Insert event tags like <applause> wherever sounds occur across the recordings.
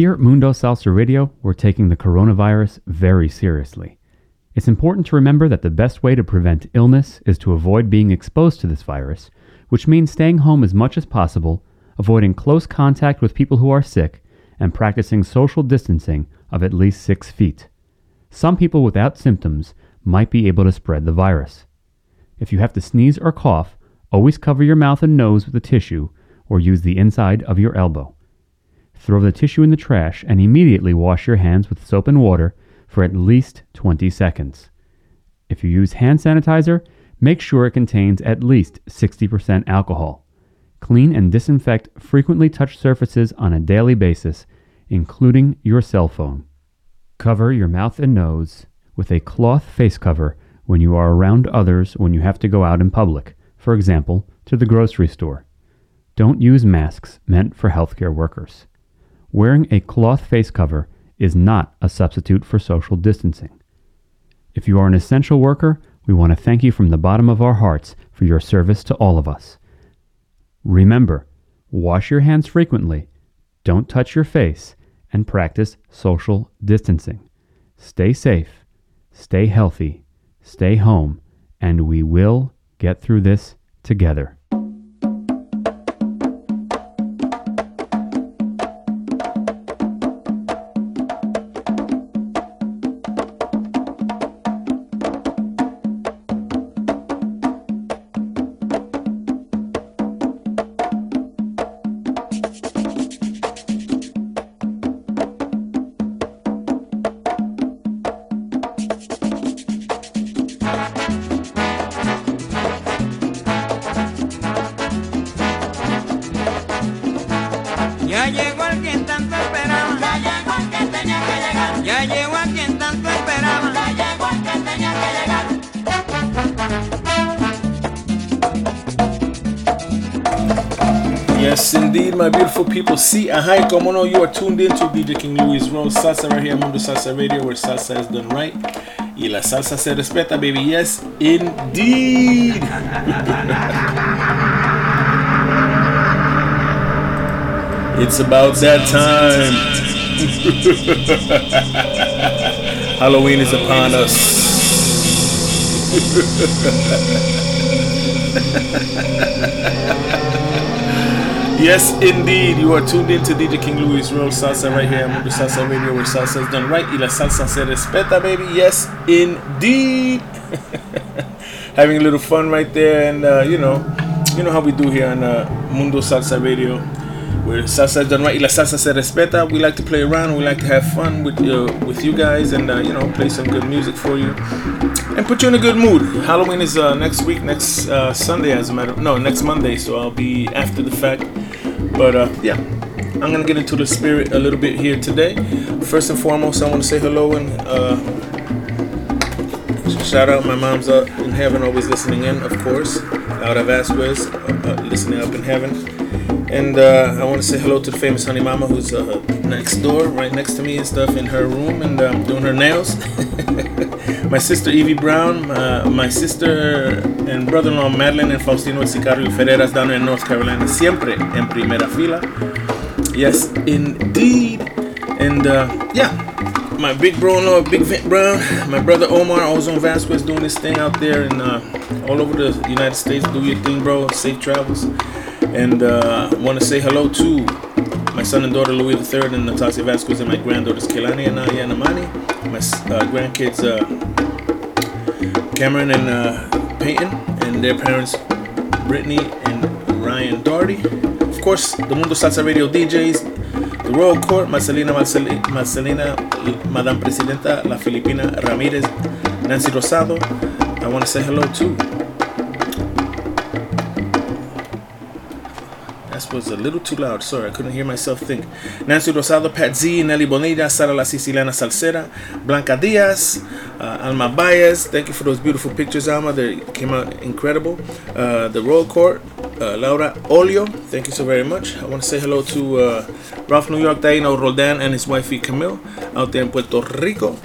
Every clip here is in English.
Here at Mundo Salsa Radio, we're taking the coronavirus very seriously. It's important to remember that the best way to prevent illness is to avoid being exposed to this virus, which means staying home as much as possible, avoiding close contact with people who are sick, and practicing social distancing of at least six feet. Some people without symptoms might be able to spread the virus. If you have to sneeze or cough, always cover your mouth and nose with a tissue or use the inside of your elbow. Throw the tissue in the trash and immediately wash your hands with soap and water for at least 20 seconds. If you use hand sanitizer, make sure it contains at least 60% alcohol. Clean and disinfect frequently touched surfaces on a daily basis, including your cell phone. Cover your mouth and nose with a cloth face cover when you are around others when you have to go out in public, for example, to the grocery store. Don't use masks meant for healthcare workers. Wearing a cloth face cover is not a substitute for social distancing. If you are an essential worker, we want to thank you from the bottom of our hearts for your service to all of us. Remember, wash your hands frequently, don't touch your face, and practice social distancing. Stay safe, stay healthy, stay home, and we will get through this together. Hi, como no, you are tuned in to DJ King Louie's Royal Salsa right here on Mundo Salsa Radio, where salsa is done right. Y la salsa se respeta, baby. Yes, indeed. <laughs> it's about that time. <laughs> Halloween is upon us. <laughs> Yes, indeed. You are tuned in to DJ King Louie's Royal Salsa right here on Mundo Salsa Radio, where salsa is done right. Y la salsa se respeta, baby. Yes, indeed. <laughs> Having a little fun right there, and uh, you know, you know how we do here on uh, Mundo Salsa Radio, where salsa is done right. Y la salsa se respeta. We like to play around. We like to have fun with uh, with you guys, and uh, you know, play some good music for you, and put you in a good mood. Halloween is uh, next week, next uh, Sunday, as a matter. Of, No, next Monday. So I'll be after the fact. But uh, yeah, I'm gonna get into the spirit a little bit here today. First and foremost, I want to say hello and uh, shout out my mom's up in heaven, always listening in, of course. Laura Vazquez, uh, uh, listening up in heaven. And uh, I want to say hello to the famous Honey Mama who's uh, next door, right next to me and stuff in her room and um, doing her nails. <laughs> my sister Evie Brown, uh, my sister and brother-in-law Madeline and Faustino Sicario Ferreras down in North Carolina, siempre en primera fila. Yes, indeed. And uh, yeah, my big bro-in-law, Big Vent Brown, my brother Omar Ozone Vazquez doing this thing out there and uh, all over the United States. Do your thing, bro. Safe travels. And uh, want to say hello to my son and daughter Louis III and Natasha Vazquez and my granddaughters Kelani and Aya and Amani. My uh, grandkids uh, Cameron and uh, Peyton and their parents Brittany and Ryan Doherty. Of course, the Mundo Salsa Radio DJs, the Royal Court, Marcelina Marceli- Marcelina, Madame Presidenta, La Filipina Ramirez, Nancy Rosado. I want to say hello to. That's was a little too loud. Sorry, I couldn't hear myself think. Nancy Rosado, Pat Z, Nelly Bonilla, Sara La Siciliana Salsera, Blanca Diaz, uh, Alma Baez. Thank you for those beautiful pictures, Alma. They came out incredible. Uh, the Royal Court, uh, Laura Olio. Thank you so very much. I want to say hello to uh, Ralph New York, Taino Roldan, and his wifey Camille out there in Puerto Rico.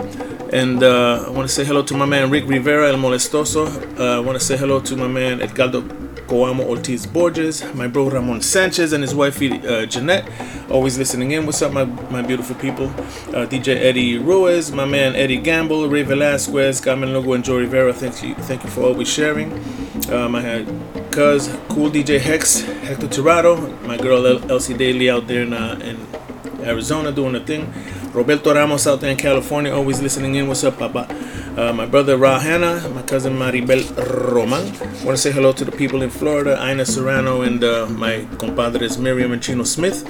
And uh, I want to say hello to my man Rick Rivera, El Molestoso. Uh, I want to say hello to my man Edgardo Coamo Ortiz Borges, my bro Ramon Sanchez, and his wife uh, Jeanette. Always listening in. What's up, my, my beautiful people? Uh, DJ Eddie Ruiz, my man Eddie Gamble, Ray Velasquez, Carmen Lugo, and Joe Rivera. Thank you, thank you for always sharing. Um, I had cuz cool DJ Hex, Hector Tirado, my girl El- Elsie Daly out there in, uh, in Arizona doing the thing. Roberto Ramos out there in California, always listening in. What's up, Papa? Uh, my brother Ra Hanna, my cousin Maribel Roman. want to say hello to the people in Florida, Ina Serrano, and uh, my compadres Miriam and Chino Smith.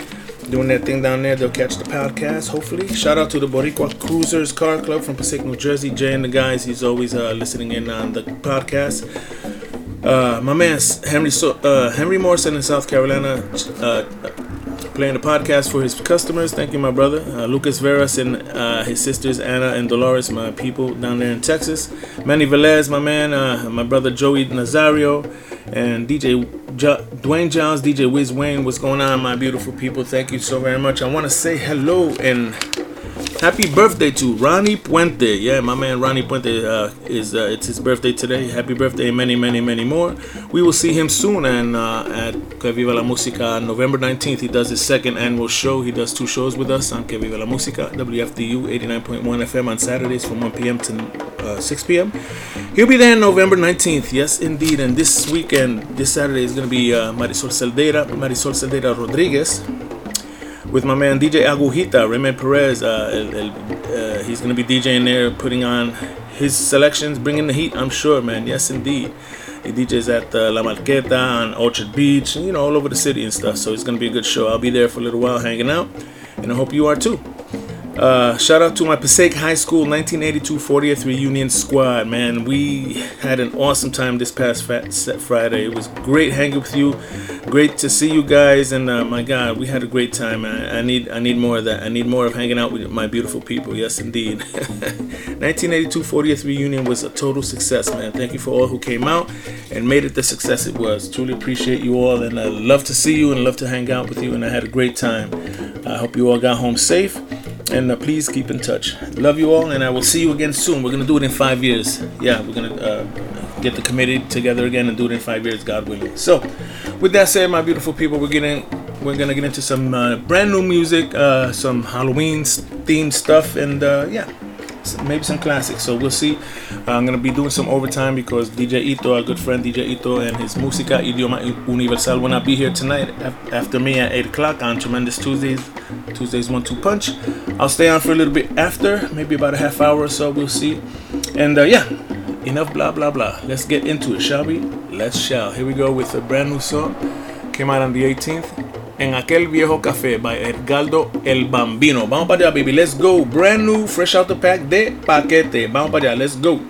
Doing their thing down there, they'll catch the podcast, hopefully. Shout out to the Boricua Cruisers Car Club from Passaic, New Jersey. Jay and the guys, he's always uh, listening in on the podcast. Uh, my man Henry so- uh, Henry Morrison in South Carolina, uh, playing the podcast for his customers. Thank you, my brother. Uh, Lucas Veras and uh, his sisters Anna and Dolores, my people down there in Texas. Manny Velez, my man. Uh, my brother Joey Nazario. And DJ Dwayne Jones, DJ Wiz Wayne. What's going on, my beautiful people? Thank you so very much. I want to say hello and happy birthday to Ronnie Puente. Yeah, my man Ronnie Puente uh, is uh, it's his birthday today. Happy birthday, and many, many, many more. We will see him soon and uh, at Que Viva la Música on November 19th. He does his second annual show. He does two shows with us on Que Viva la Música, WFDU 89.1 FM on Saturdays from 1 p.m. to uh, 6 p.m. He'll be there November 19th. Yes, indeed. And this weekend, this Saturday is going to be uh, Marisol Celdera, Marisol Celdera Rodriguez with my man DJ Agujita, Raymond Perez. Uh, el, el, uh, he's to be DJing there, putting on his selections, bringing the heat, I'm sure, man. Yes, indeed. He DJs at uh, La Marqueta on Orchard Beach, you know, all over the city and stuff. So it's to be a good show. I'll be there for a little while hanging out, and I hope you are too. Uh, shout out to my Passaic High School 1982 40th Reunion Squad, man. We had an awesome time this past Friday. It was great hanging with you. Great to see you guys, and uh, my God, we had a great time. I, I need, I need more of that. I need more of hanging out with my beautiful people. Yes, indeed. <laughs> 1982 40th Reunion was a total success, man. Thank you for all who came out and made it the success it was. Truly appreciate you all, and I love to see you and love to hang out with you. And I had a great time. I hope you all got home safe and uh, please keep in touch. Love you all, and I will see you again soon. We're gonna do it in five years. Yeah, we're gonna uh, get the committee together again and do it in five years, God willing. So, with that said, my beautiful people, we're getting we're gonna get into some uh, brand new music, uh, some Halloween themed stuff, and uh, yeah, maybe some classics. So we'll see. I'm gonna be doing some overtime because DJ Ito, our good friend DJ Ito, and his Música Idioma Universal will not be here tonight after me at 8 o'clock on Tremendous Tuesdays. Tuesdays one two punch. I'll stay on for a little bit after, maybe about a half hour or so. We'll see. And uh, yeah, enough blah blah blah. Let's get into it, shall we? Let's shall. Here we go with a brand new song. Came out on the 18th. En aquel viejo café by Edgardo El Bambino. Vamos para allá, baby. Let's go. Brand new, fresh out the pack de paquete. Vamos para allá. Let's go.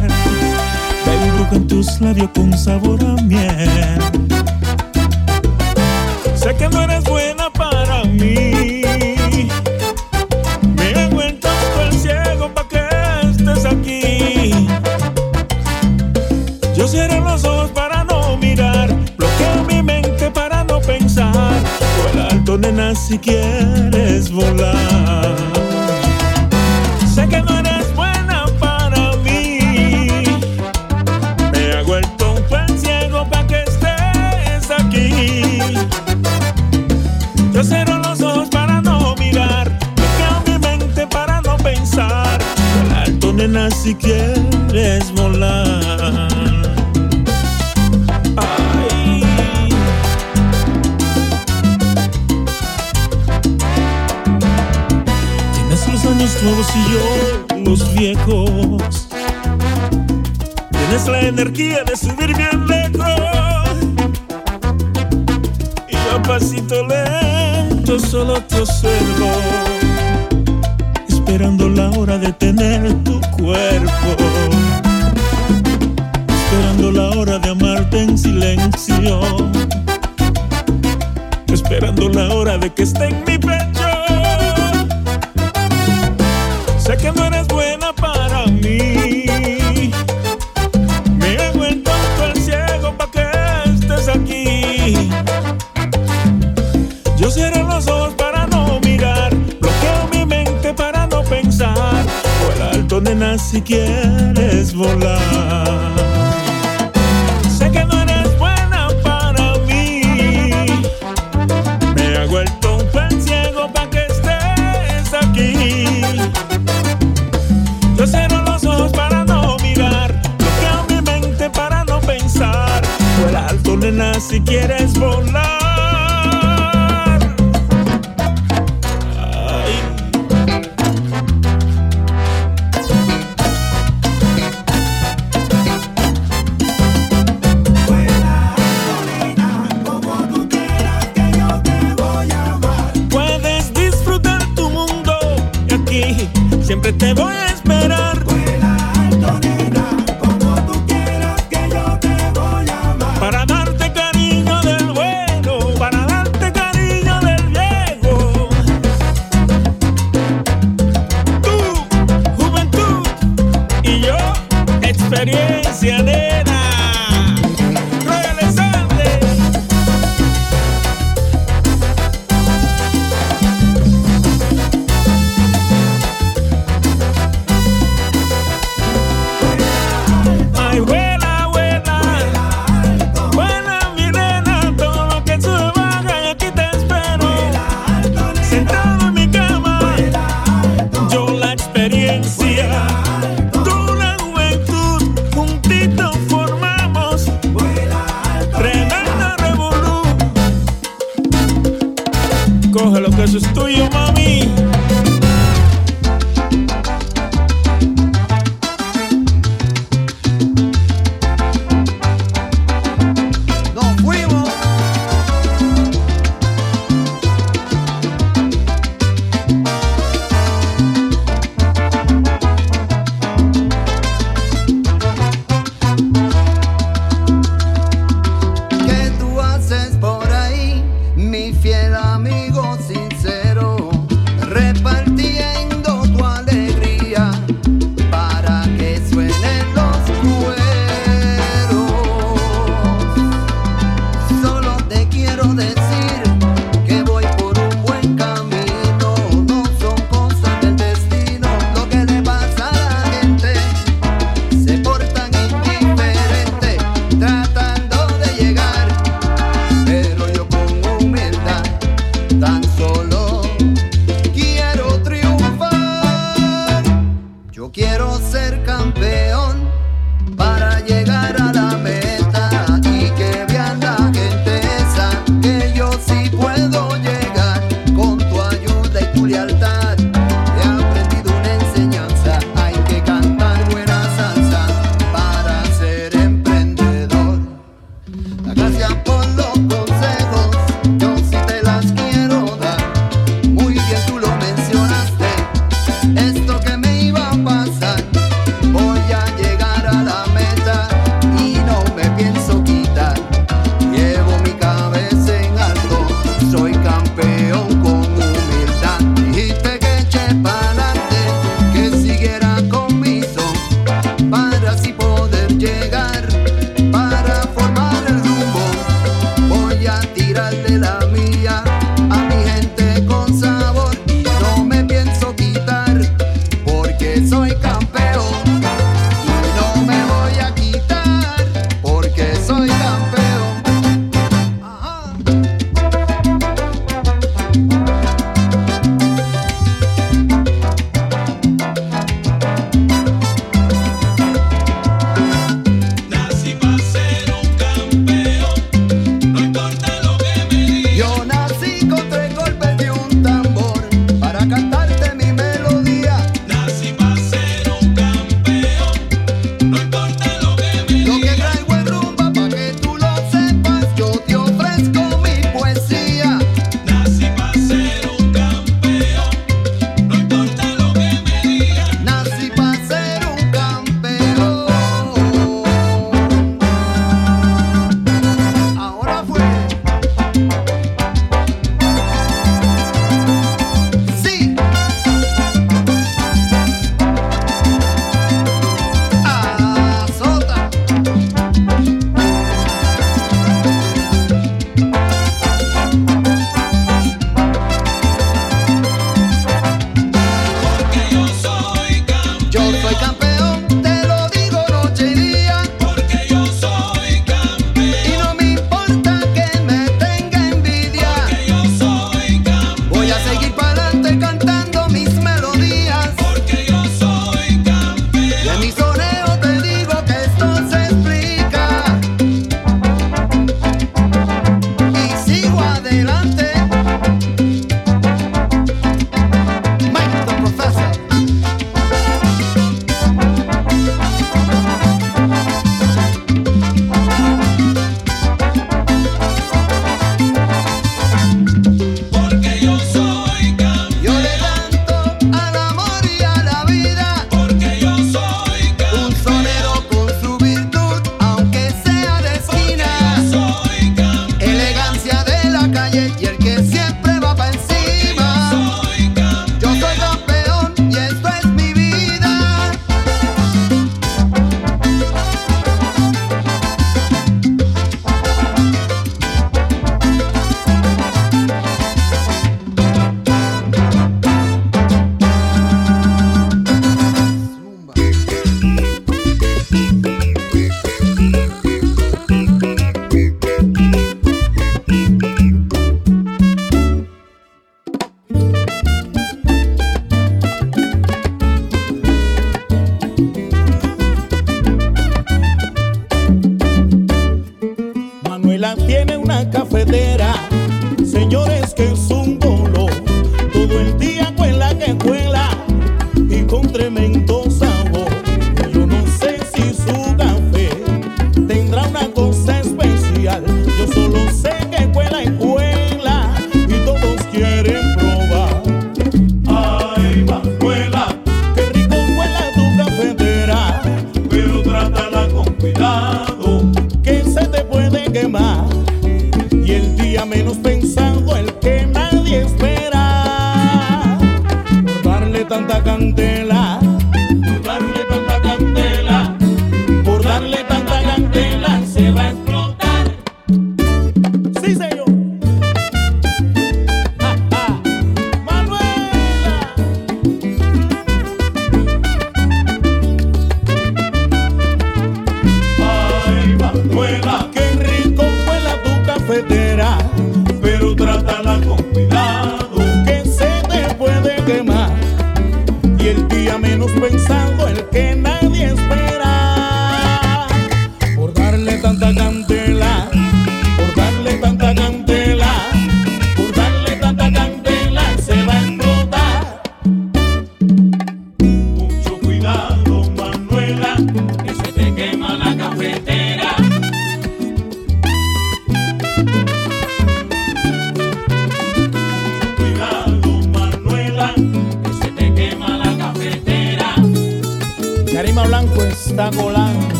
Me embrujo en tus labios con sabor a miel. Sé que no eres buena para mí. Me he vuelto el ciego para que estés aquí. Yo cierro los ojos para no mirar. Bloqueo mi mente para no pensar. Vuela alto, nena, si quieres volar. Yo cierro los ojos para no mirar. Bloqueo mi mente para no pensar. Vuela alto, nena, si quieres volar. Ay. Tienes los años nuevos y yo los viejos. Tienes la energía de subir bien lejos. Y yo a pasito lento solo te observo. Esperando la hora de tener tu cuerpo. Esperando la hora de amarte en silencio. Esperando la hora de que esté en mi pecho. Sé que no Nena, si quieres volar. Sé que no eres buena para mí. Me ha vuelto un buen ciego para que estés aquí. Yo cierro los ojos para no mirar. Bloqueo mi mente para no pensar. Vuela alto, nena, si quieres volar.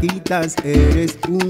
patitas eres un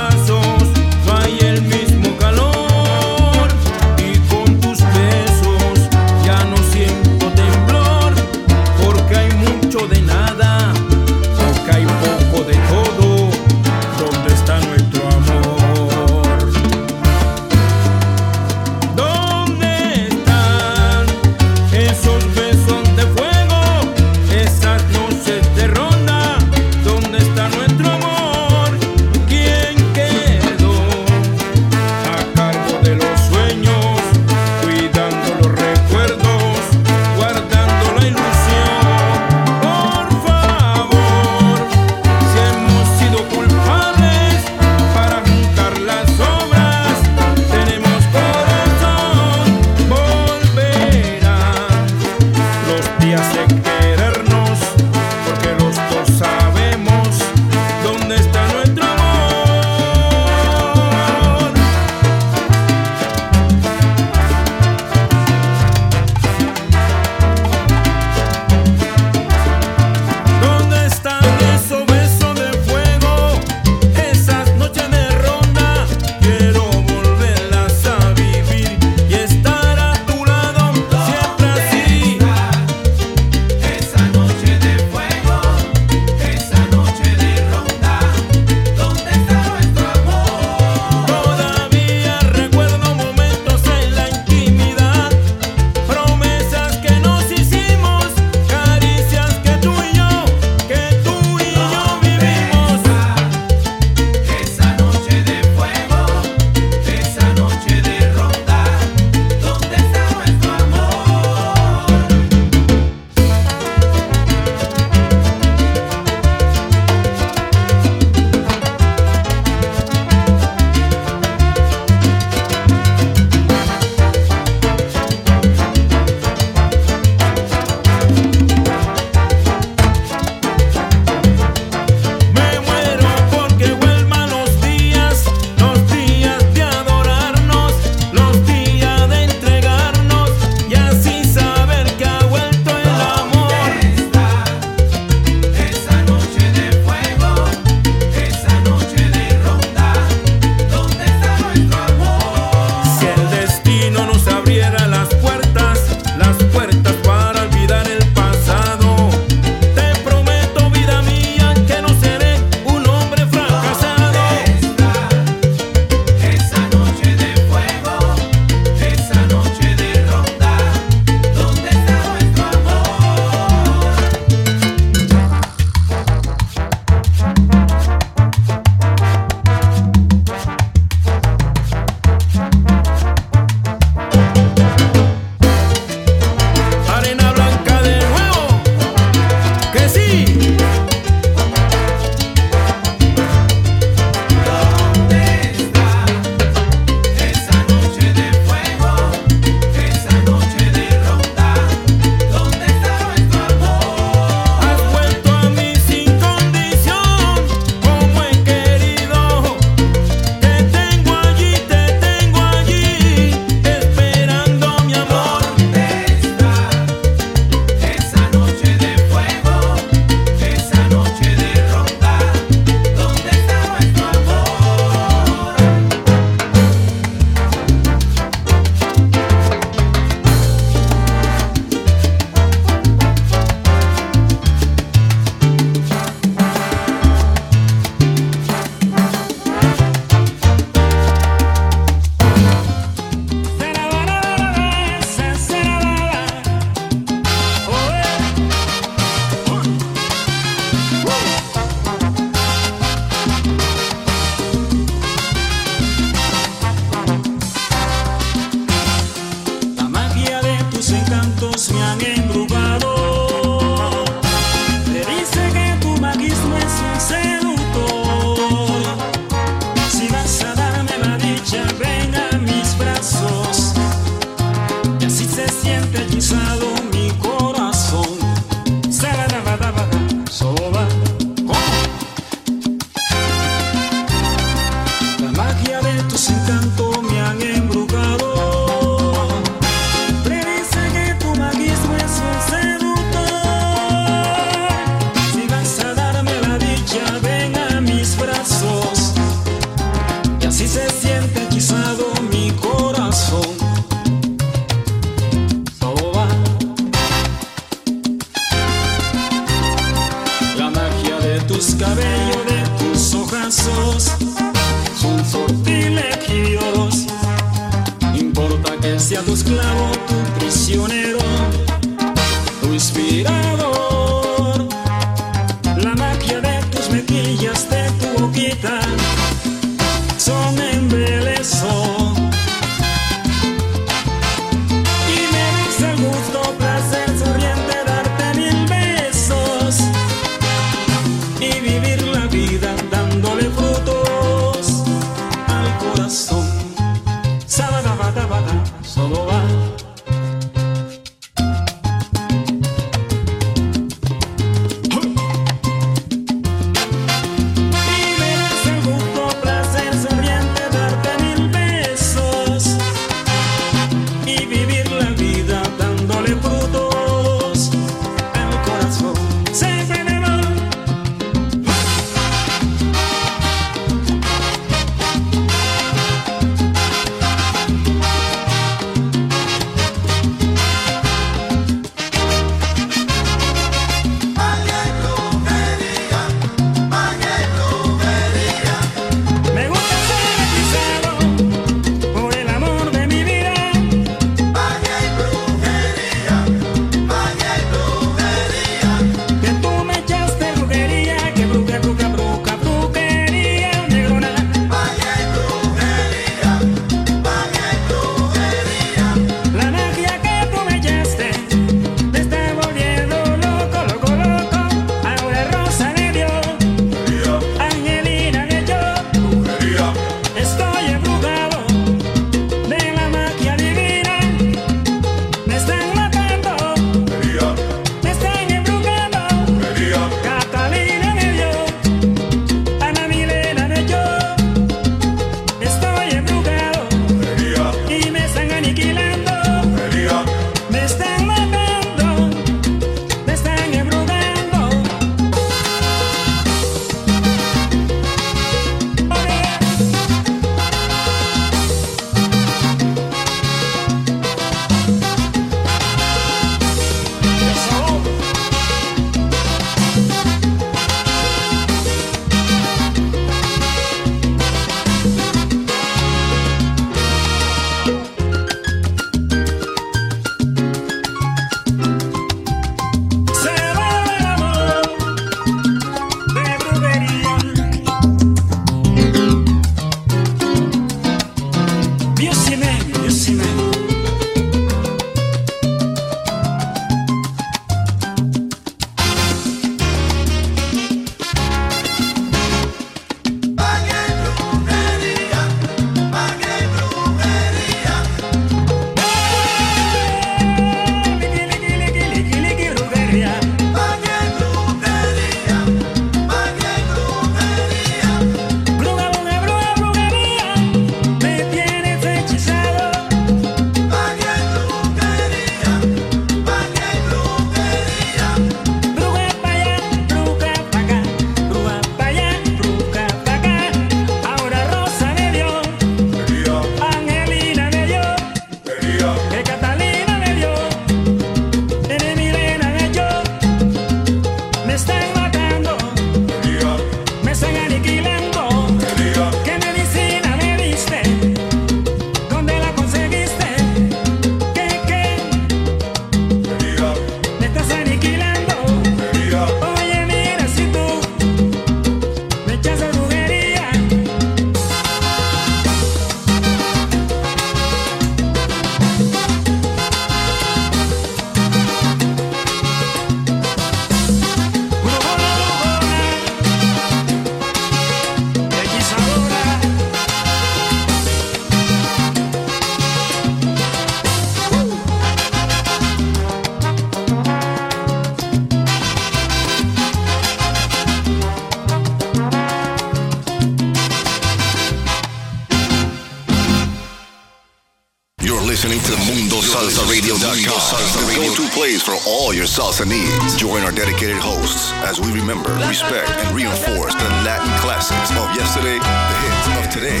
salsa needs. Join our dedicated hosts as we remember, respect, and reinforce the Latin classics of yesterday, the hits of today,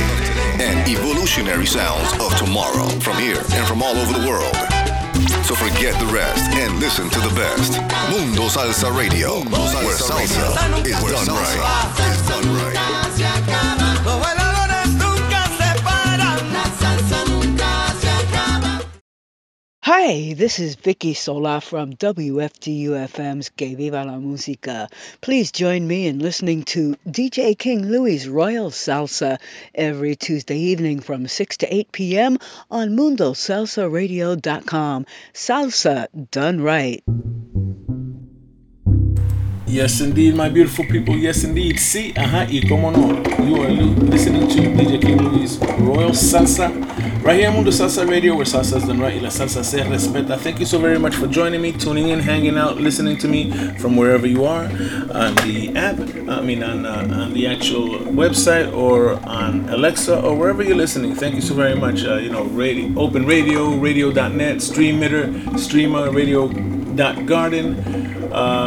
and evolutionary sounds of tomorrow from here and from all over the world. So forget the rest and listen to the best. Mundo Salsa Radio, Mundo salsa where salsa is done salsa. right. Hi, this is Vicky Sola from WFDU FM's Que Viva la Música. Please join me in listening to DJ King Louie's Royal Salsa every Tuesday evening from 6 to 8 p.m. on MundoSalsaRadio.com. Salsa done right. Yes, indeed, my beautiful people. Yes, indeed. See, Sí, ajá, y cómo no. You are listening to DJ King Louie's Royal Salsa right here on Mundo Salsa Radio, where salsa is done right y la salsa se respeta. Thank you so very much for joining me, tuning in, hanging out, listening to me from wherever you are on the app. I mean, on uh, on the actual website or on Alexa or wherever you're listening. Thank you so very much. Uh, you know, radio, Open Radio, Radio.net, Streamitter, Streamer, Radio.garden uh,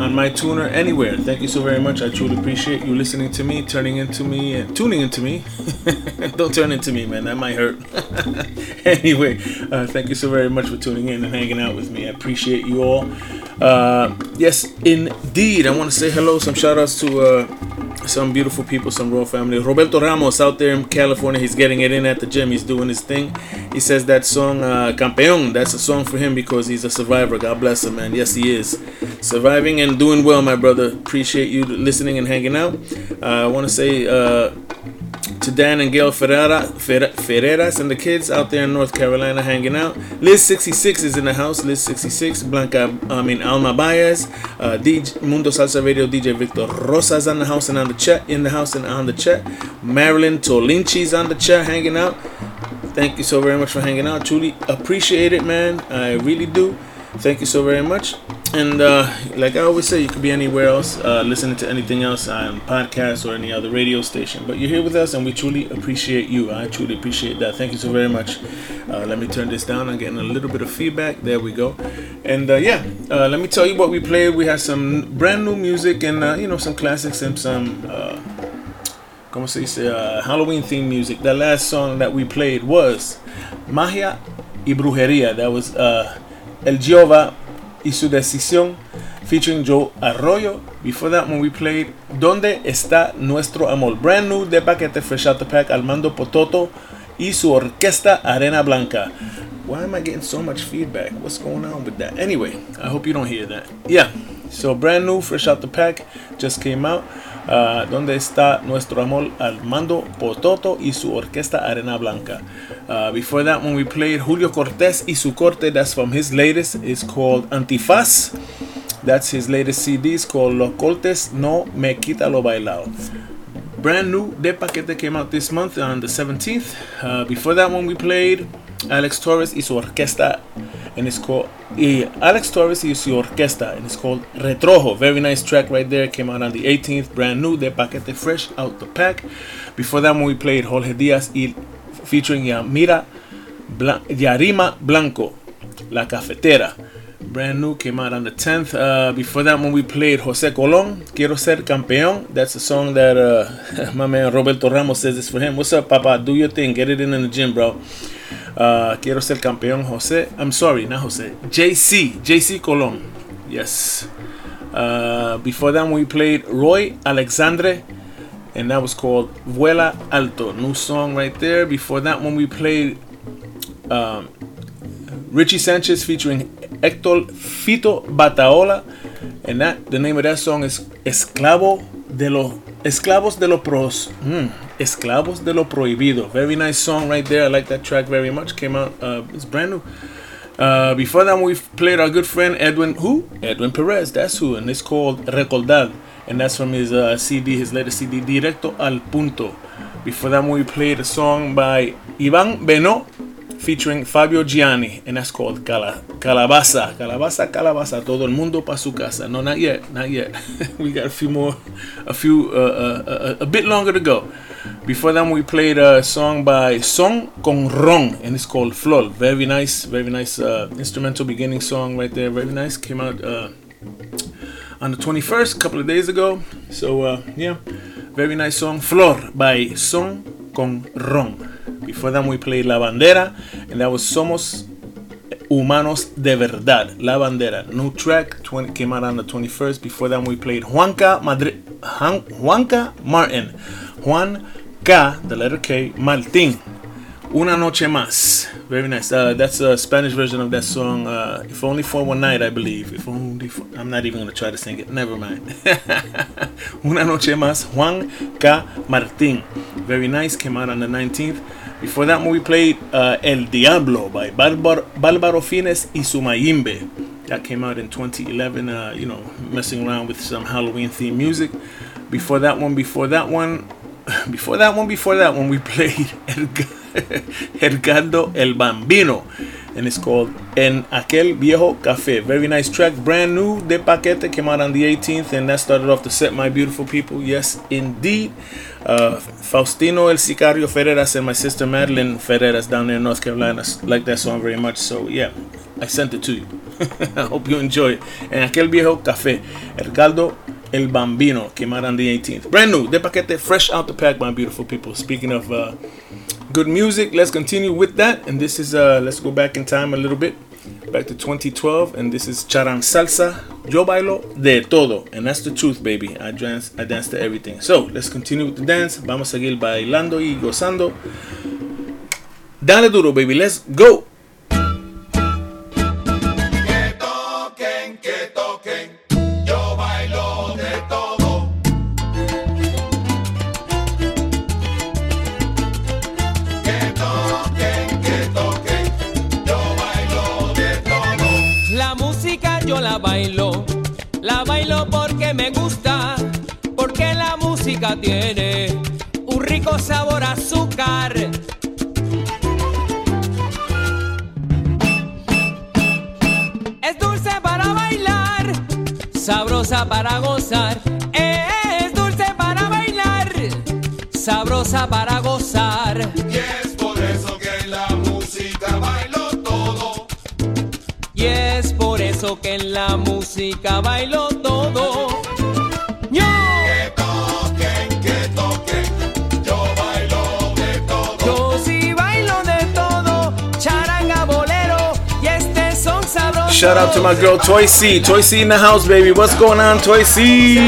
on my tuner anywhere. Thank you so very much. I truly appreciate you listening to me, turning into me, and tuning into me. <laughs> Don't turn into me, man. That might hurt. <laughs> anyway, uh, thank you so very much for tuning in and hanging out with me. I appreciate you all. Uh, yes, indeed. I want to say hello. Some shout outs to uh, some beautiful people, some royal family. Roberto Ramos out there in California. He's getting it in at the gym. He's doing his thing. He says that song, uh, Campeón, that's a song for him because he's a survivor. God bless him, man. Yes, he is. Surviving and doing well, my brother. Appreciate you listening and hanging out. Uh, I want to say uh, to Dan and Gail Ferreira, Fer- Ferreras and the kids out there in North Carolina hanging out. Liz 66 is in the house. Liz 66, Blanca, I mean Alma Baez, uh, DJ, Mundo Salsa Radio DJ Victor Rosas on the house and on the chat, in the house and on the chat. Marilyn Tolinchi's on the chat hanging out. Thank you so very much for hanging out. Truly appreciate it, man. I really do. Thank you so very much. And uh, like I always say, you could be anywhere else, uh, listening to anything else on podcast or any other radio station. But you're here with us, and we truly appreciate you. I truly appreciate that. Thank you so very much. Uh, let me turn this down. I'm getting a little bit of feedback. There we go. And uh, yeah, uh, let me tell you what we played. We had some brand new music and uh, you know some classics and some. Uh, como se dice, Halloween theme music. The last song that we played was Magia y Brujería. That was El Jehová y su decisión featuring Joe Arroyo. Before that, when we played ¿Dónde está nuestro amor? Brand new de paquete fresh out the pack, Armando Pototo y su orquesta Arena Blanca. Why am I getting so much feedback? What's going on with that? Anyway, I hope you don't hear that. Yeah, so brand new, fresh out the pack, just came out. Uh, ¿Dónde está nuestro amor? Armando Pototo y su orquesta Arena Blanca. Before that, when we played Julio Cortés y su corte, that's from his latest. It's called Antifaz. That's his latest CD. It's called Los Cortes No Me Quita Lo Bailado. Brand new De Paquete came out this month on the 17th. Uh, before that one we played Alex Torres y su orquesta and it's called y Alex Torres y su orquesta and it's called Retrojo. Very nice track right there. Came out on the 18th. Brand new De Paquete fresh out the pack. Before that we played Jorge Diaz y featuring Yamira Blan- Yarima Blanco, La Cafetera. Brand new came out on the 10th. Uh, before that one we played Jose Colon, Quiero Ser Campeón. That's a song that uh, <laughs> my man Roberto Ramos says it's for him. What's up, Papa? Do your thing. Get it in in the gym, bro. Uh, Quiero Ser Campeón, Jose. I'm sorry, not Jose. JC. JC Colon. Yes. Uh, before that we played Roy Alexandre and that was called Vuela Alto. New song right there. Before that one we played um, Richie Sanchez featuring Hector Fito Bataola, and that the name of that song is Esclavo de los Esclavos de lo pros, mm, Esclavos de lo prohibido. Very nice song right there. I like that track very much. Came out, uh, it's brand new. Uh, before that, we played our good friend Edwin, who? Edwin Perez. That's who, and it's called Recordar, and that's from his uh, CD, his latest CD, Directo al Punto. Before that, we played a song by Ivan Beno featuring Fabio Gianni, and that's called Cala- Calabaza. Calabaza, Calabaza. Todo el mundo pa su casa. No, not yet, not yet. <laughs> we got a few more, a few, uh, uh, a, a bit longer to go. Before that, we played a song by Son con Rong, and it's called Flor. Very nice, very nice uh, instrumental beginning song right there. Very nice. Came out uh, on the 21st, a couple of days ago. So, uh, yeah, very nice song. Flor by Son con Rong. Before that, we played La Bandera, and that was Somos Humanos de Verdad, La Bandera. New track 20, came out on the 21st. Before that, we played Juanca, Madri- Juan- Juanca Martin. Juan K, the letter K, Martin. Una Noche Más. Very nice. Uh, that's a Spanish version of that song. Uh, if only for one night, I believe. If only for, I'm not even gonna try to sing it. Never mind. <laughs> Una Noche Más. Juan K. Martin. Very nice. Came out on the 19th. Before that, we played uh, El Diablo by Bárbaro Fines y su Mayimbe. That came out in 2011. Uh, you know, messing around with some Halloween themed music. Before that one, before that one, <laughs> before that one, before that one, we played <laughs> El, Edgardo El Bambino, and it's called En Aquel Viejo Café. Very nice track, brand new. De Paquete came out on the 18th, and that started off the set, my beautiful people. Yes, indeed. Uh, Faustino El Sicario Ferreras and my sister Madeline Ferreras down there in North Carolina like that song very much. So, yeah, I sent it to you. <laughs> I hope you enjoy it. En Aquel Viejo Café, Edgardo El Bambino came out on the 18th. Brand new, de paquete, fresh out the pack, my beautiful people. Speaking of uh, good music, let's continue with that. And this is, uh, let's go back in time a little bit, back to 2012. And this is Charan Salsa, Yo Bailo de Todo. And that's the truth, baby. I dance, I dance to everything. So let's continue with the dance. Vamos a seguir bailando y gozando. Dale duro, baby. Let's go. Me gusta, porque la música tiene un rico sabor a azúcar. Es dulce para bailar, sabrosa para gozar. Es dulce para bailar, sabrosa para gozar. Y es por eso que en la música bailo todo. Y es por eso que en la música bailo todo. Shout out to my girl Toy C. Toy C in the house, baby. What's going on, Toy C?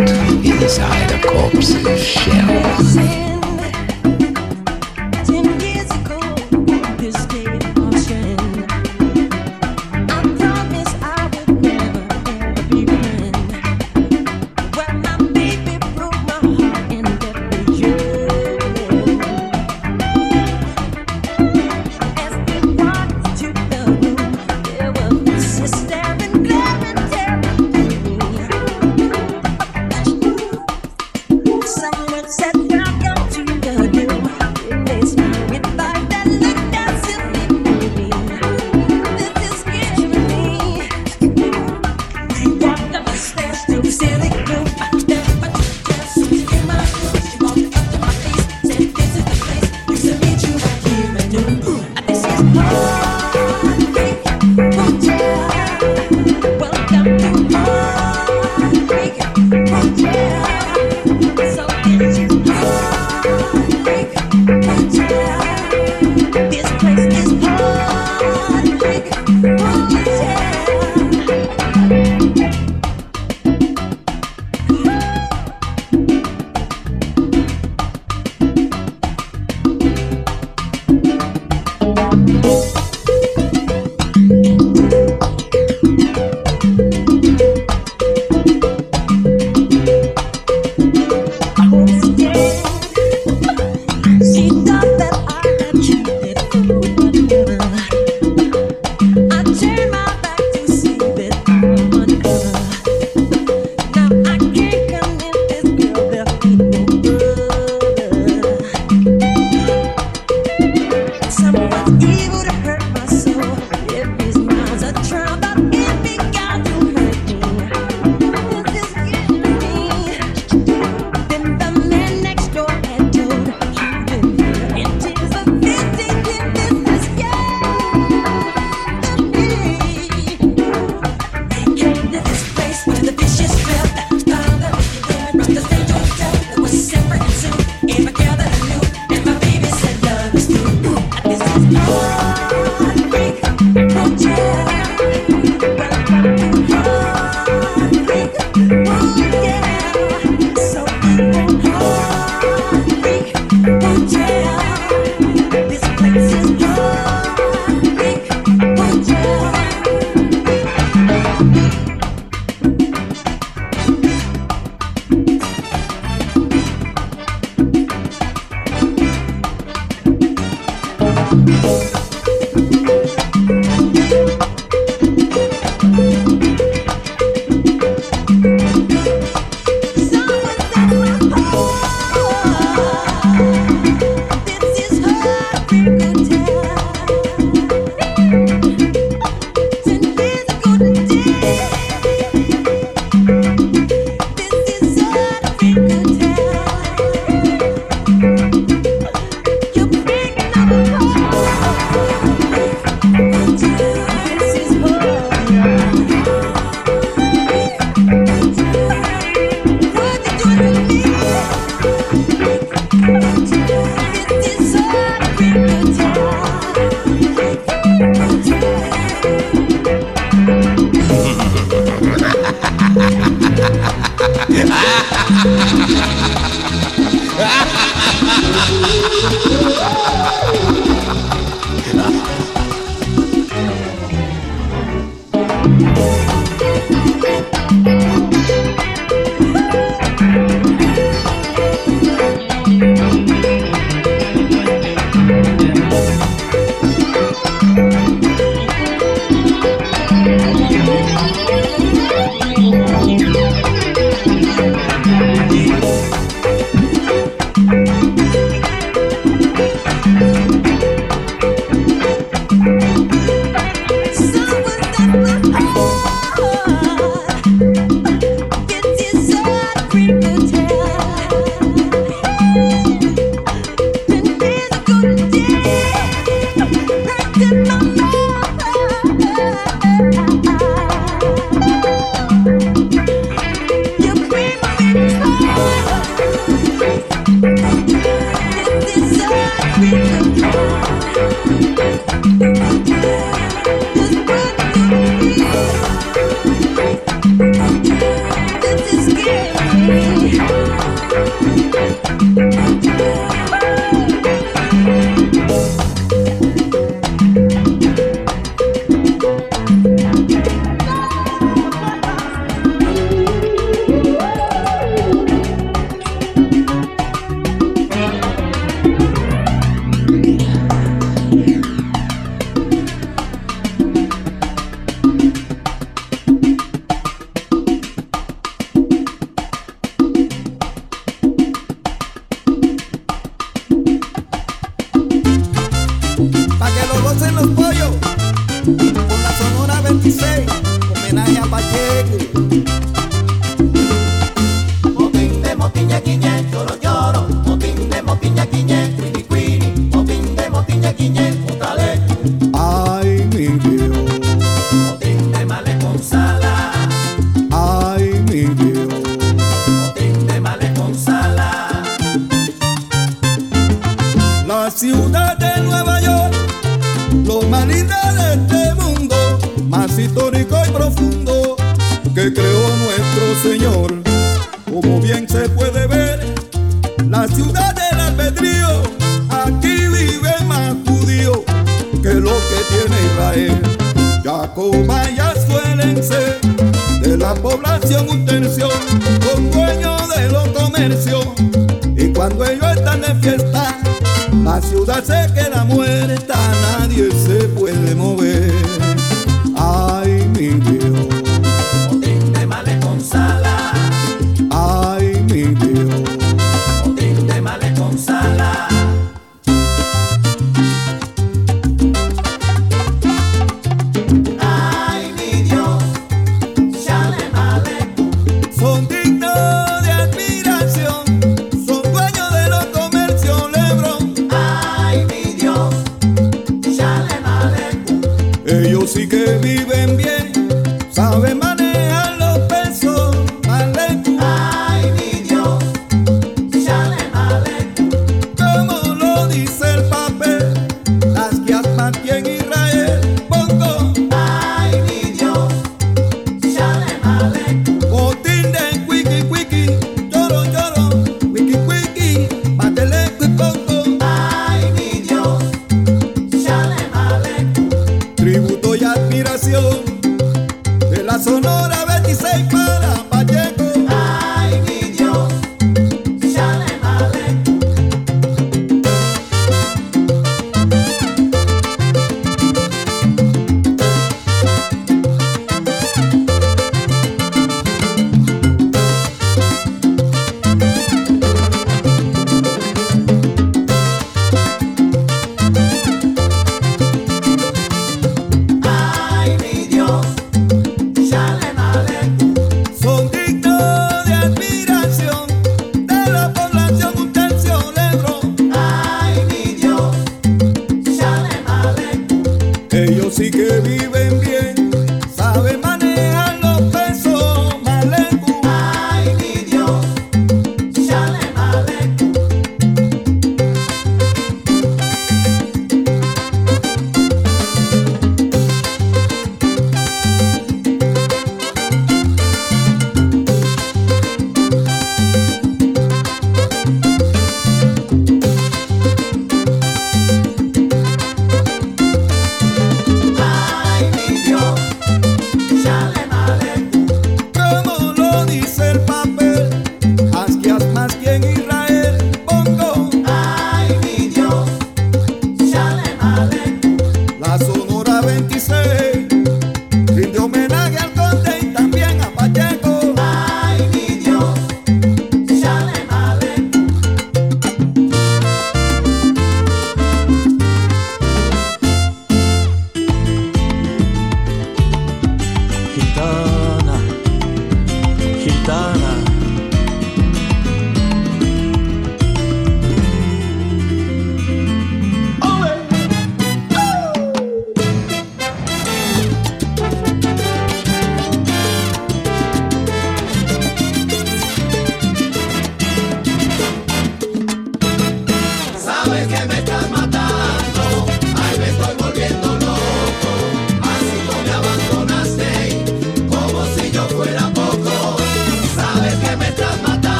Inside a corpse's shell.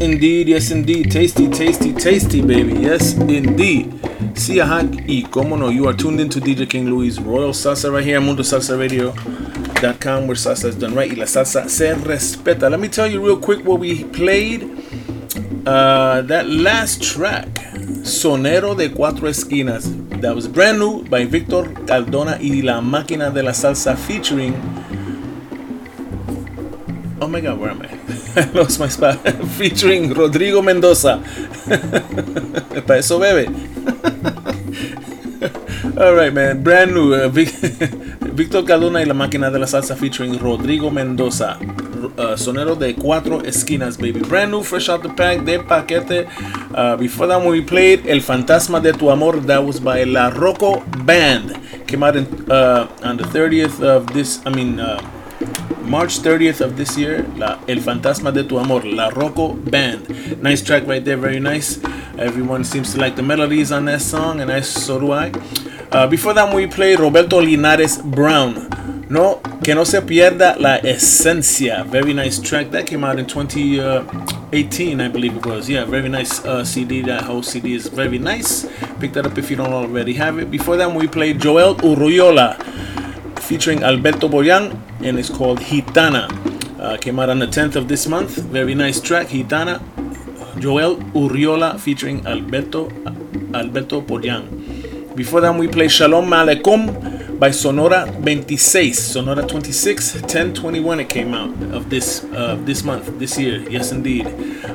Indeed. Yes, indeed. Tasty, tasty, tasty, baby. Yes, indeed. Sí, ajá. Y cómo no, you are tuned into DJ King Louie's Royal Salsa right here, at MundoSalsaRadio.com, where salsa is done right y la salsa se respeta. Let me tell you real quick what we played. Uh, that last track, Sonero de Cuatro Esquinas, that was brand new by Victor Caldona y La Máquina de la Salsa featuring. Oh my god, where am I? I lost my spot. featuring Rodrigo Mendoza. <laughs> Para eso bebe. <laughs> All right, man. Brand new. Uh, <laughs> Victor Caldona y La Máquina de la Salsa featuring Rodrigo Mendoza. Uh, sonero de cuatro esquinas, baby. Brand new, fresh out the pack, de paquete. Uh, before that, when we played El Fantasma de Tu Amor, that was by La Rocco Band. Came out in, uh, on the 30th of this, I mean, uh, March 30th of this year, La, El Fantasma de Tu Amor, La Rocco Band. Nice track right there, very nice. Everyone seems to like the melodies on that song, and I so do I. Uh, before that, we played Roberto Linares Brown. No, que no se pierda la esencia. Very nice track that came out in 2018, I believe it was. Yeah, very nice uh, CD. That whole CD is very nice. Pick that up if you don't already have it. Before that, we played Joel Urriola featuring Alberto Boyan, and it's called Gitana. Uh, came out on the 10th of this month. Very nice track, Gitana. Joel Urriola featuring Alberto Alberto Boyan. Before that, we play Shalom Malekum by Sonora 26. Sonora 26, 1021 it came out of this uh, this month, this year. Yes, indeed.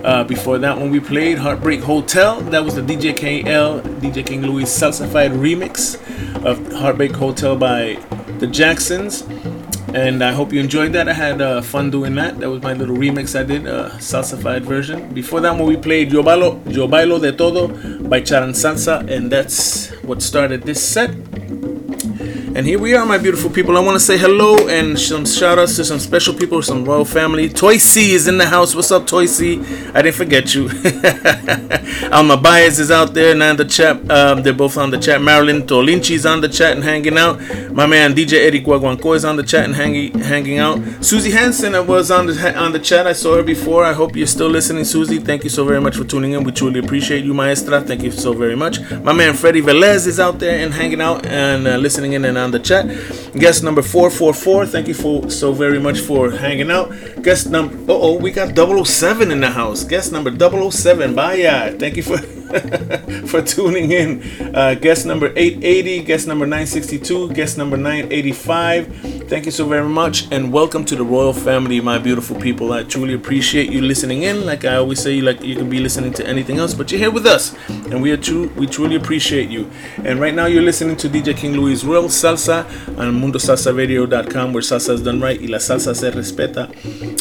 Uh, before that one, we played Heartbreak Hotel. That was the DJ KL, DJ King Louie salsified remix of Heartbreak Hotel by the Jacksons. And I hope you enjoyed that. I had uh, fun doing that. That was my little remix I did, uh, salsified version. Before that one, we played Yo Bailo, Yo Bailo de Todo by Charan Salsa, and that's what started this set. And here we are, my beautiful people. I want to say hello and some shout outs to some special people, some royal family. Toy C is in the house. What's up, Toy C? I didn't forget you. <laughs> Alma Baez is out there and on the chat. Um, they're both on the chat. Marilyn Tolinchi's on the chat and hanging out. My man DJ Eddie Guaguanco is on the chat and hanging hanging out. Susie Hansen was on the on the chat. I saw her before. I hope you're still listening, Susie. Thank you so very much for tuning in. We truly appreciate you, Maestra. Thank you so very much. My man Freddie Velez is out there and hanging out and uh, listening in and the chat. Guest number 444, thank you for so very much for hanging out. Guest number, oh, we got 007 in the house. Guest number 007, bye. Thank you for. <laughs> <laughs> for tuning in. Uh, guest number 880, guest number 962, guest number 985. Thank you so very much and welcome to the royal family, my beautiful people. I truly appreciate you listening in. Like I always say, like you can be listening to anything else, but you're here with us, and we are true. We truly appreciate you. And right now, you're listening to DJ King Louie's Royal Salsa on MundoSalsaRadio.com, where salsa is done right y la salsa se respeta.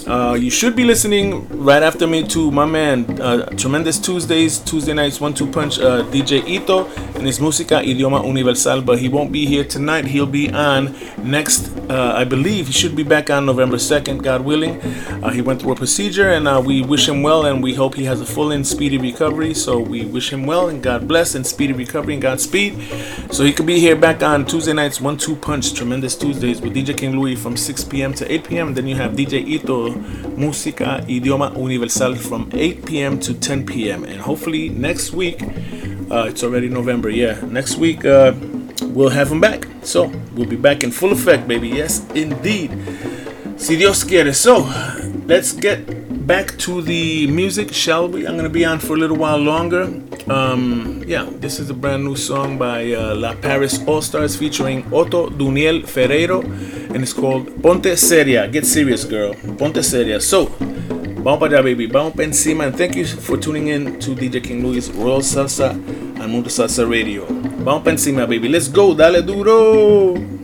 Uh, you should be listening right after me to my man, uh, Tremendous Tuesdays, Tuesday nights, one two punch, uh, DJ Ito and his música idioma universal. But he won't be here tonight. He'll be on next. Uh, I believe he should be back on November second, God willing. Uh, he went through a procedure, and uh, we wish him well, and we hope he has a full and speedy recovery. So we wish him well, and God bless, and speedy recovery, and Godspeed. So he could be here back on Tuesday nights, one two punch, tremendous Tuesdays with DJ King Louie from 6 p.m. to 8 p.m. And then you have DJ Ito, música idioma universal from 8 p.m. to 10 p.m. And hopefully next week, uh, it's already November, yeah. Next week, uh, we'll have him back. So we'll be back in full effect, baby. Yes, indeed. Si Dios quiere. So let's get back to the music, shall we? I'm gonna be on for a little while longer. Um, yeah, this is a brand new song by uh, La Paris All Stars featuring Otto Duniel Ferreiro, and it's called Ponte Seria. Get serious, girl. Ponte Seria. So, para allá, baby. Vamos para encima. And thank you for tuning in to DJ King Louie's Royal Salsa and Mundo Salsa Radio. Vamos para encima, baby. Let's go. Dale duro.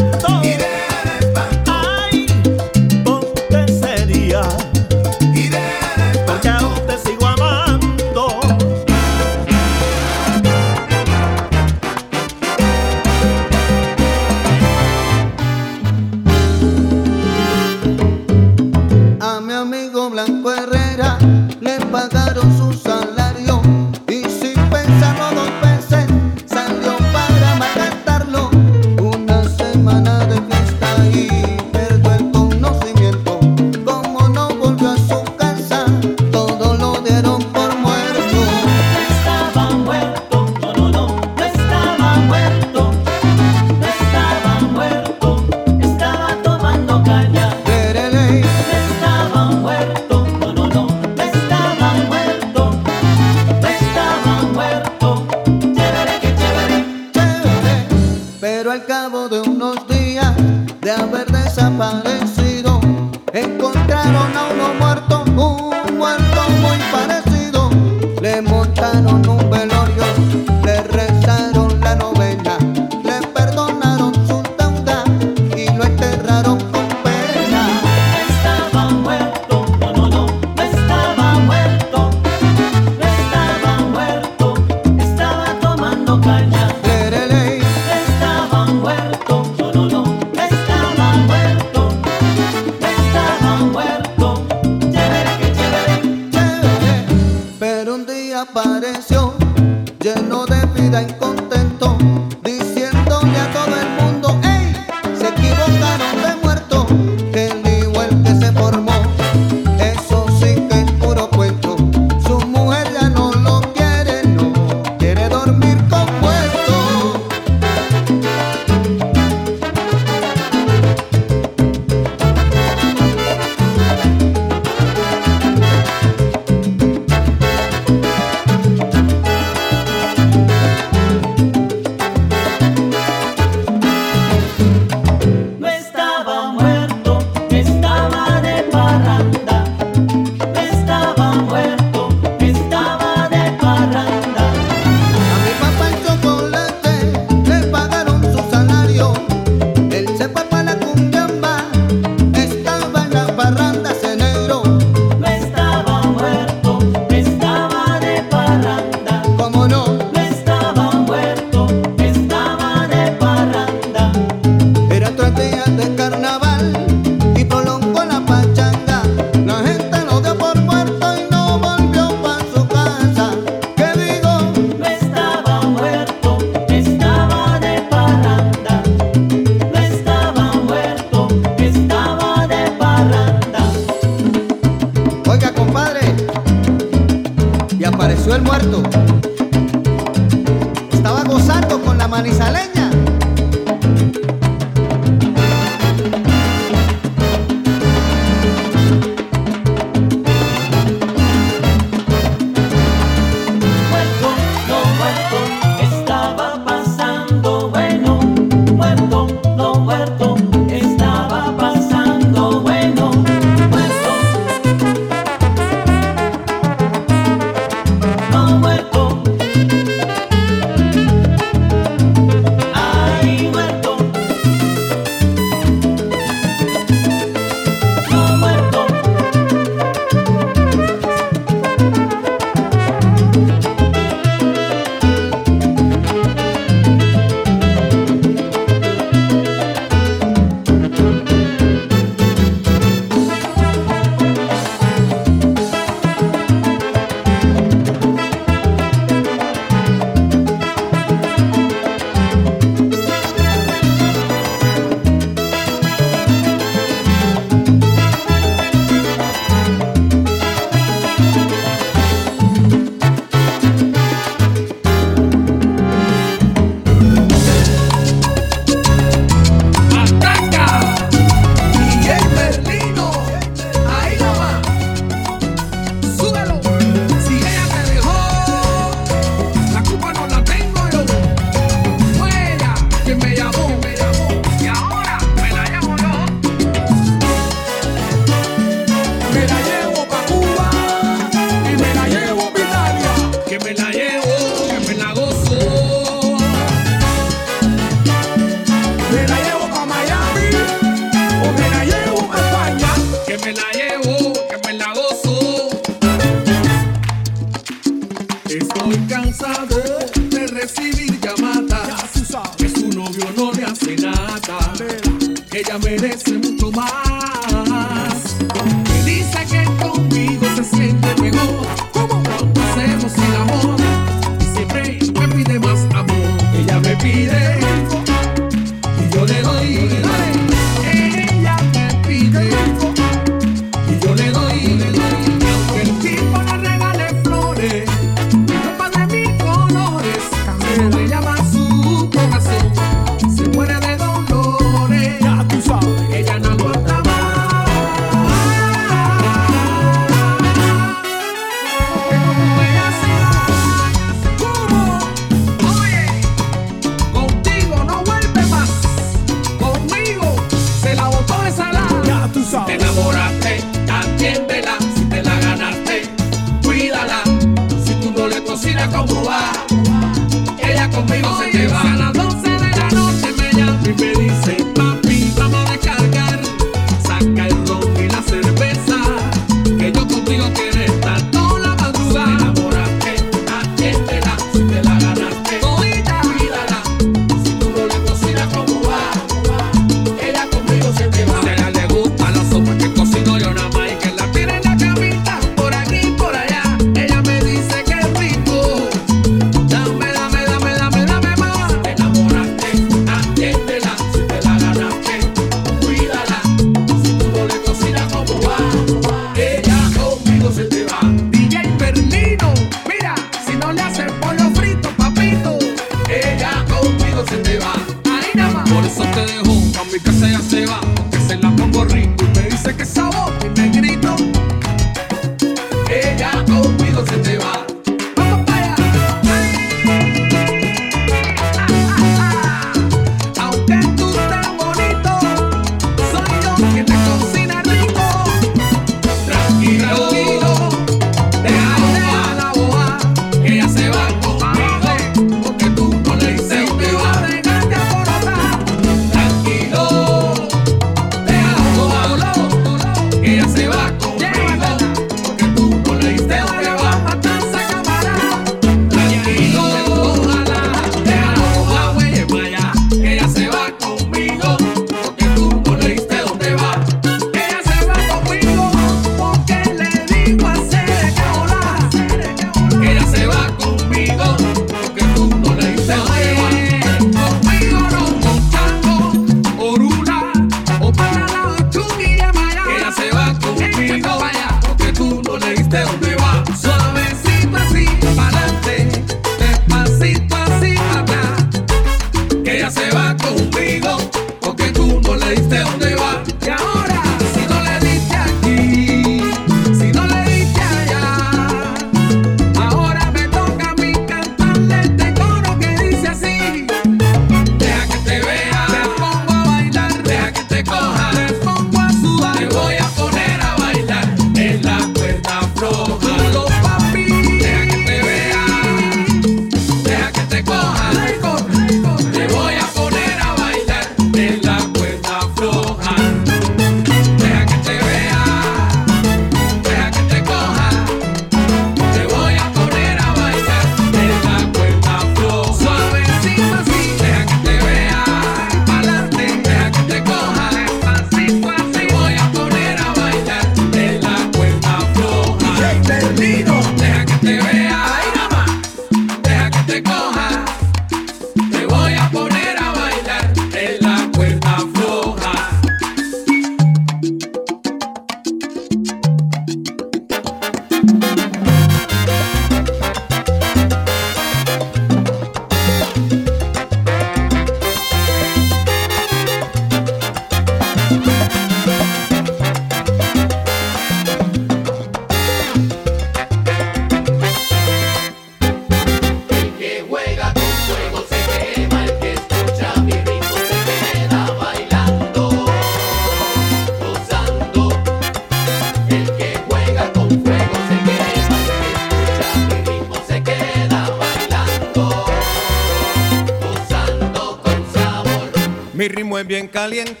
Caliente,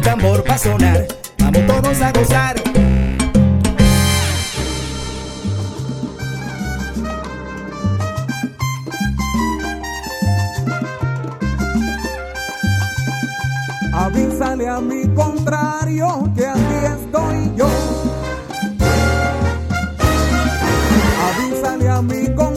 tambor va sonar. Vamos todos a gozar. Avísale a mi contrario que aquí estoy yo. Avísale a mi contrario.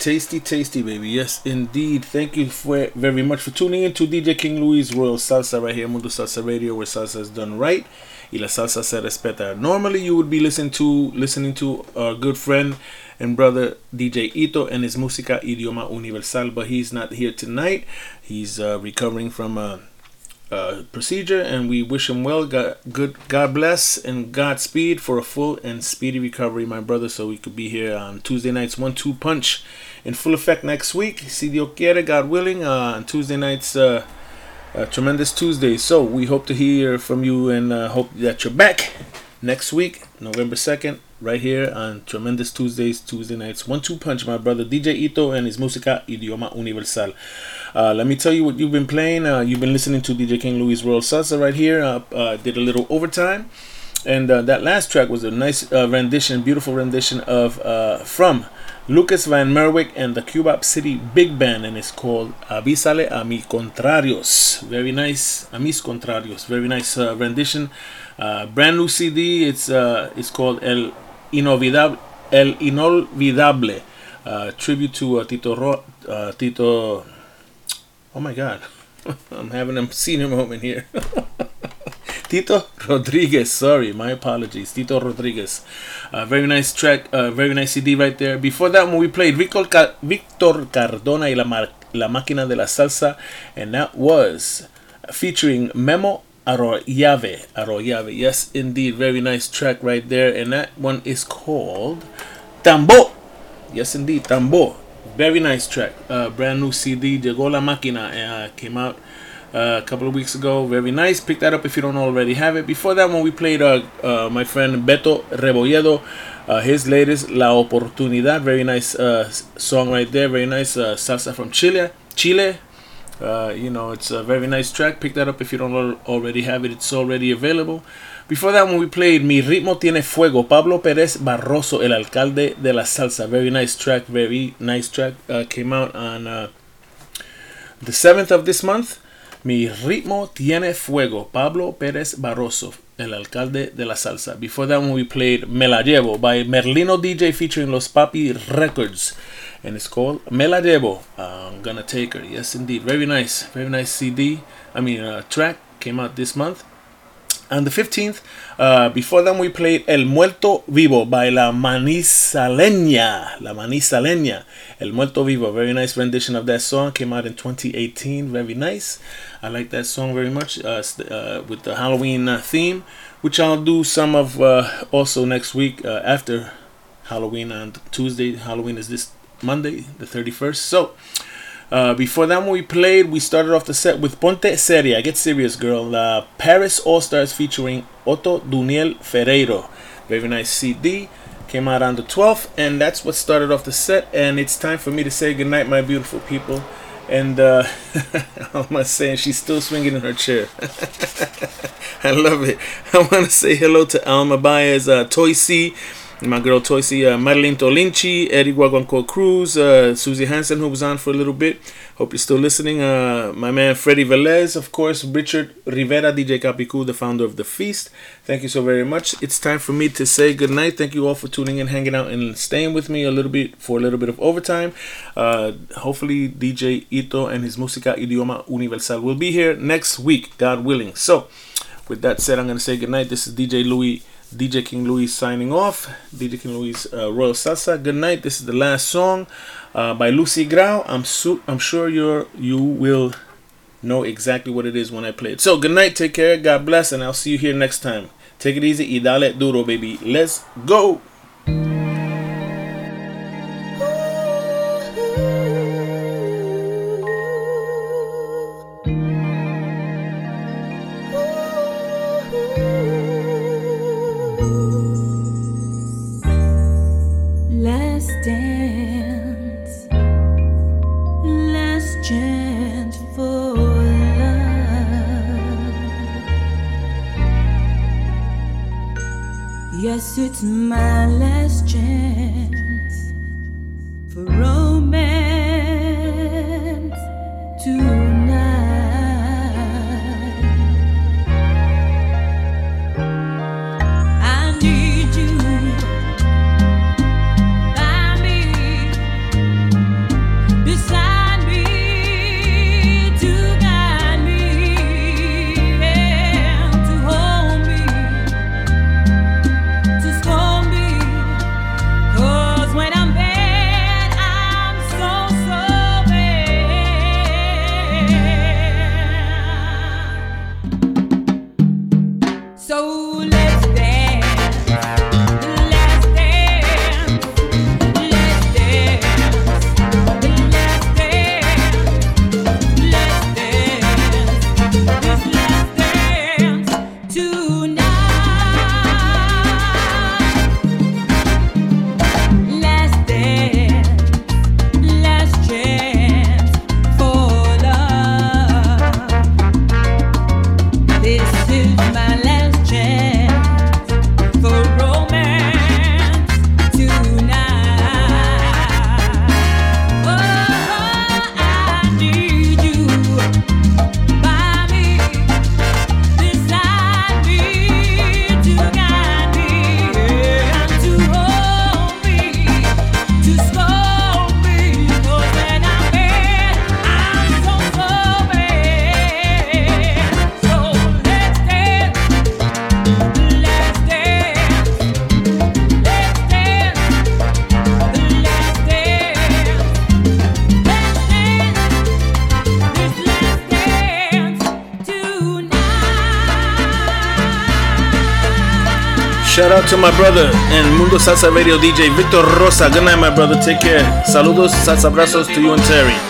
Tasty, tasty, baby. Yes, indeed. Thank you for very much for tuning in to DJ King Louie's Royal Salsa right here, Mundo Salsa Radio, where salsa is done right. Y la salsa se respeta. Normally, you would be listening to listening to our good friend and brother DJ Ito and his música idioma universal, but he's not here tonight. He's uh, recovering from a, a procedure, and we wish him well. God, good, God bless and Godspeed for a full and speedy recovery, my brother. So we could be here on Tuesday nights, one-two punch in full effect next week. Si Dios quiere, God willing, uh, on Tuesday nights. Uh, uh, tremendous Tuesday. So we hope to hear from you and uh, hope that you're back next week, November 2nd, right here on Tremendous Tuesdays, Tuesday nights. One two punch, my brother DJ Ito and his música idioma universal. Uh, let me tell you what you've been playing. Uh, you've been listening to DJ King Louie's Royal Salsa right here. Uh, uh, did a little overtime. And uh, that last track was a nice rendition, beautiful rendition of from Lucas Van Merwijk and the Cubop City Big Band, and it's called Avísale a mi contrarios. Very nice, a mis contrarios. Very nice uh, rendition. Uh, brand new CD. It's uh, it's called El Inolvidable. El Inolvidable. Uh, tribute to uh, Tito Ro- uh, Tito. Oh my God, <laughs> I'm having a senior moment here. <laughs> Tito Rodriguez. Sorry, my apologies. Tito Rodriguez. Very nice track, very nice CD right there. Before that one, we played Victor, Victor Cardona y la, la Máquina de la Salsa, and that was featuring Memo Arroyave. Arroyave. Yes, indeed. Very nice track right there, and that one is called Tambo. Yes, indeed, Tambo. Very nice track. Brand new CD, Llegó la Máquina, uh, came out a couple of weeks ago. Very nice. Pick that up if you don't already have it. Before that one, we played uh, uh, my friend Beto Rebolledo, uh, his latest La Oportunidad. Very nice uh, song right there. Very nice uh, salsa from Chile. Chile. You know, it's a very nice track. Pick that up if you don't al- already have it. It's already available. Before that one, we played Mi Ritmo Tiene Fuego. Pablo Pérez Barroso, el alcalde de la salsa. Very nice track. Very nice track. Came out on the 7th of this month. Mi ritmo tiene fuego. Pablo Pérez Barroso, el alcalde de la salsa. Before that one, we played Me la llevo by Merlino DJ featuring Los Papi Records. And it's called Me la llevo. I'm gonna take her. Yes, indeed. Very nice. Very nice CD. I mean, uh, track came out this month. On the 15th, uh, before that, we played El Muerto Vivo by La Manizaleña. La Manizaleña. El Muerto Vivo. Very nice rendition of that song. Came out in 2018. Very nice. I like that song very much uh, uh, with the Halloween uh, theme, which I'll do some of uh, also next week uh, after Halloween on Tuesday. Halloween is this Monday, the 31st. So, uh, before that one we played, we started off the set with Ponte Seria, Get Serious Girl, uh, Paris All Stars featuring Otto Duniel Ferreiro. Very nice CD. Came out on the 12th, and that's what started off the set. And it's time for me to say goodnight, my beautiful people. And uh, how am I saying? She's still swinging in her chair. <laughs> I love it. I want to say hello to Alma Baez, uh, Toy C, my girl Toy C, uh, Madeline Tolinchi, Eddie Guaguanco Cruz, uh, Susie Hansen, who was on for a little bit. Hope you're still listening. Uh, my man Freddie Velez, of course, Richard Rivera, DJ Capicu, the founder of The Feast. Thank you so very much. It's time for me to say goodnight. Thank you all for tuning in, hanging out, and staying with me a little bit for a little bit of overtime. Uh, hopefully, DJ Ito and his Música Idioma Universal will be here next week, God willing. So, with that said, I'm going to say goodnight. This is DJ Louie, DJ King Louie signing off. DJ King Louie's uh, Royal Salsa. Good night. This is the last song uh, by Lucy Grau. I'm su- I'm sure you're you will know exactly what it is when I play it. So good night. Take care. God bless, and I'll see you here next time. Take it easy. Y dale duro, baby. Let's go. To my brother and Mundo Salsa Radio DJ Victor Rosa. Good night, my brother. Take care. Saludos, salsa abrazos to you and Terry.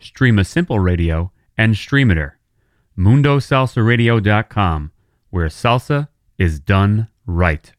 Stream a Simple Radio, and Streamiter. MundoSalsaRadio.com, where salsa is done right.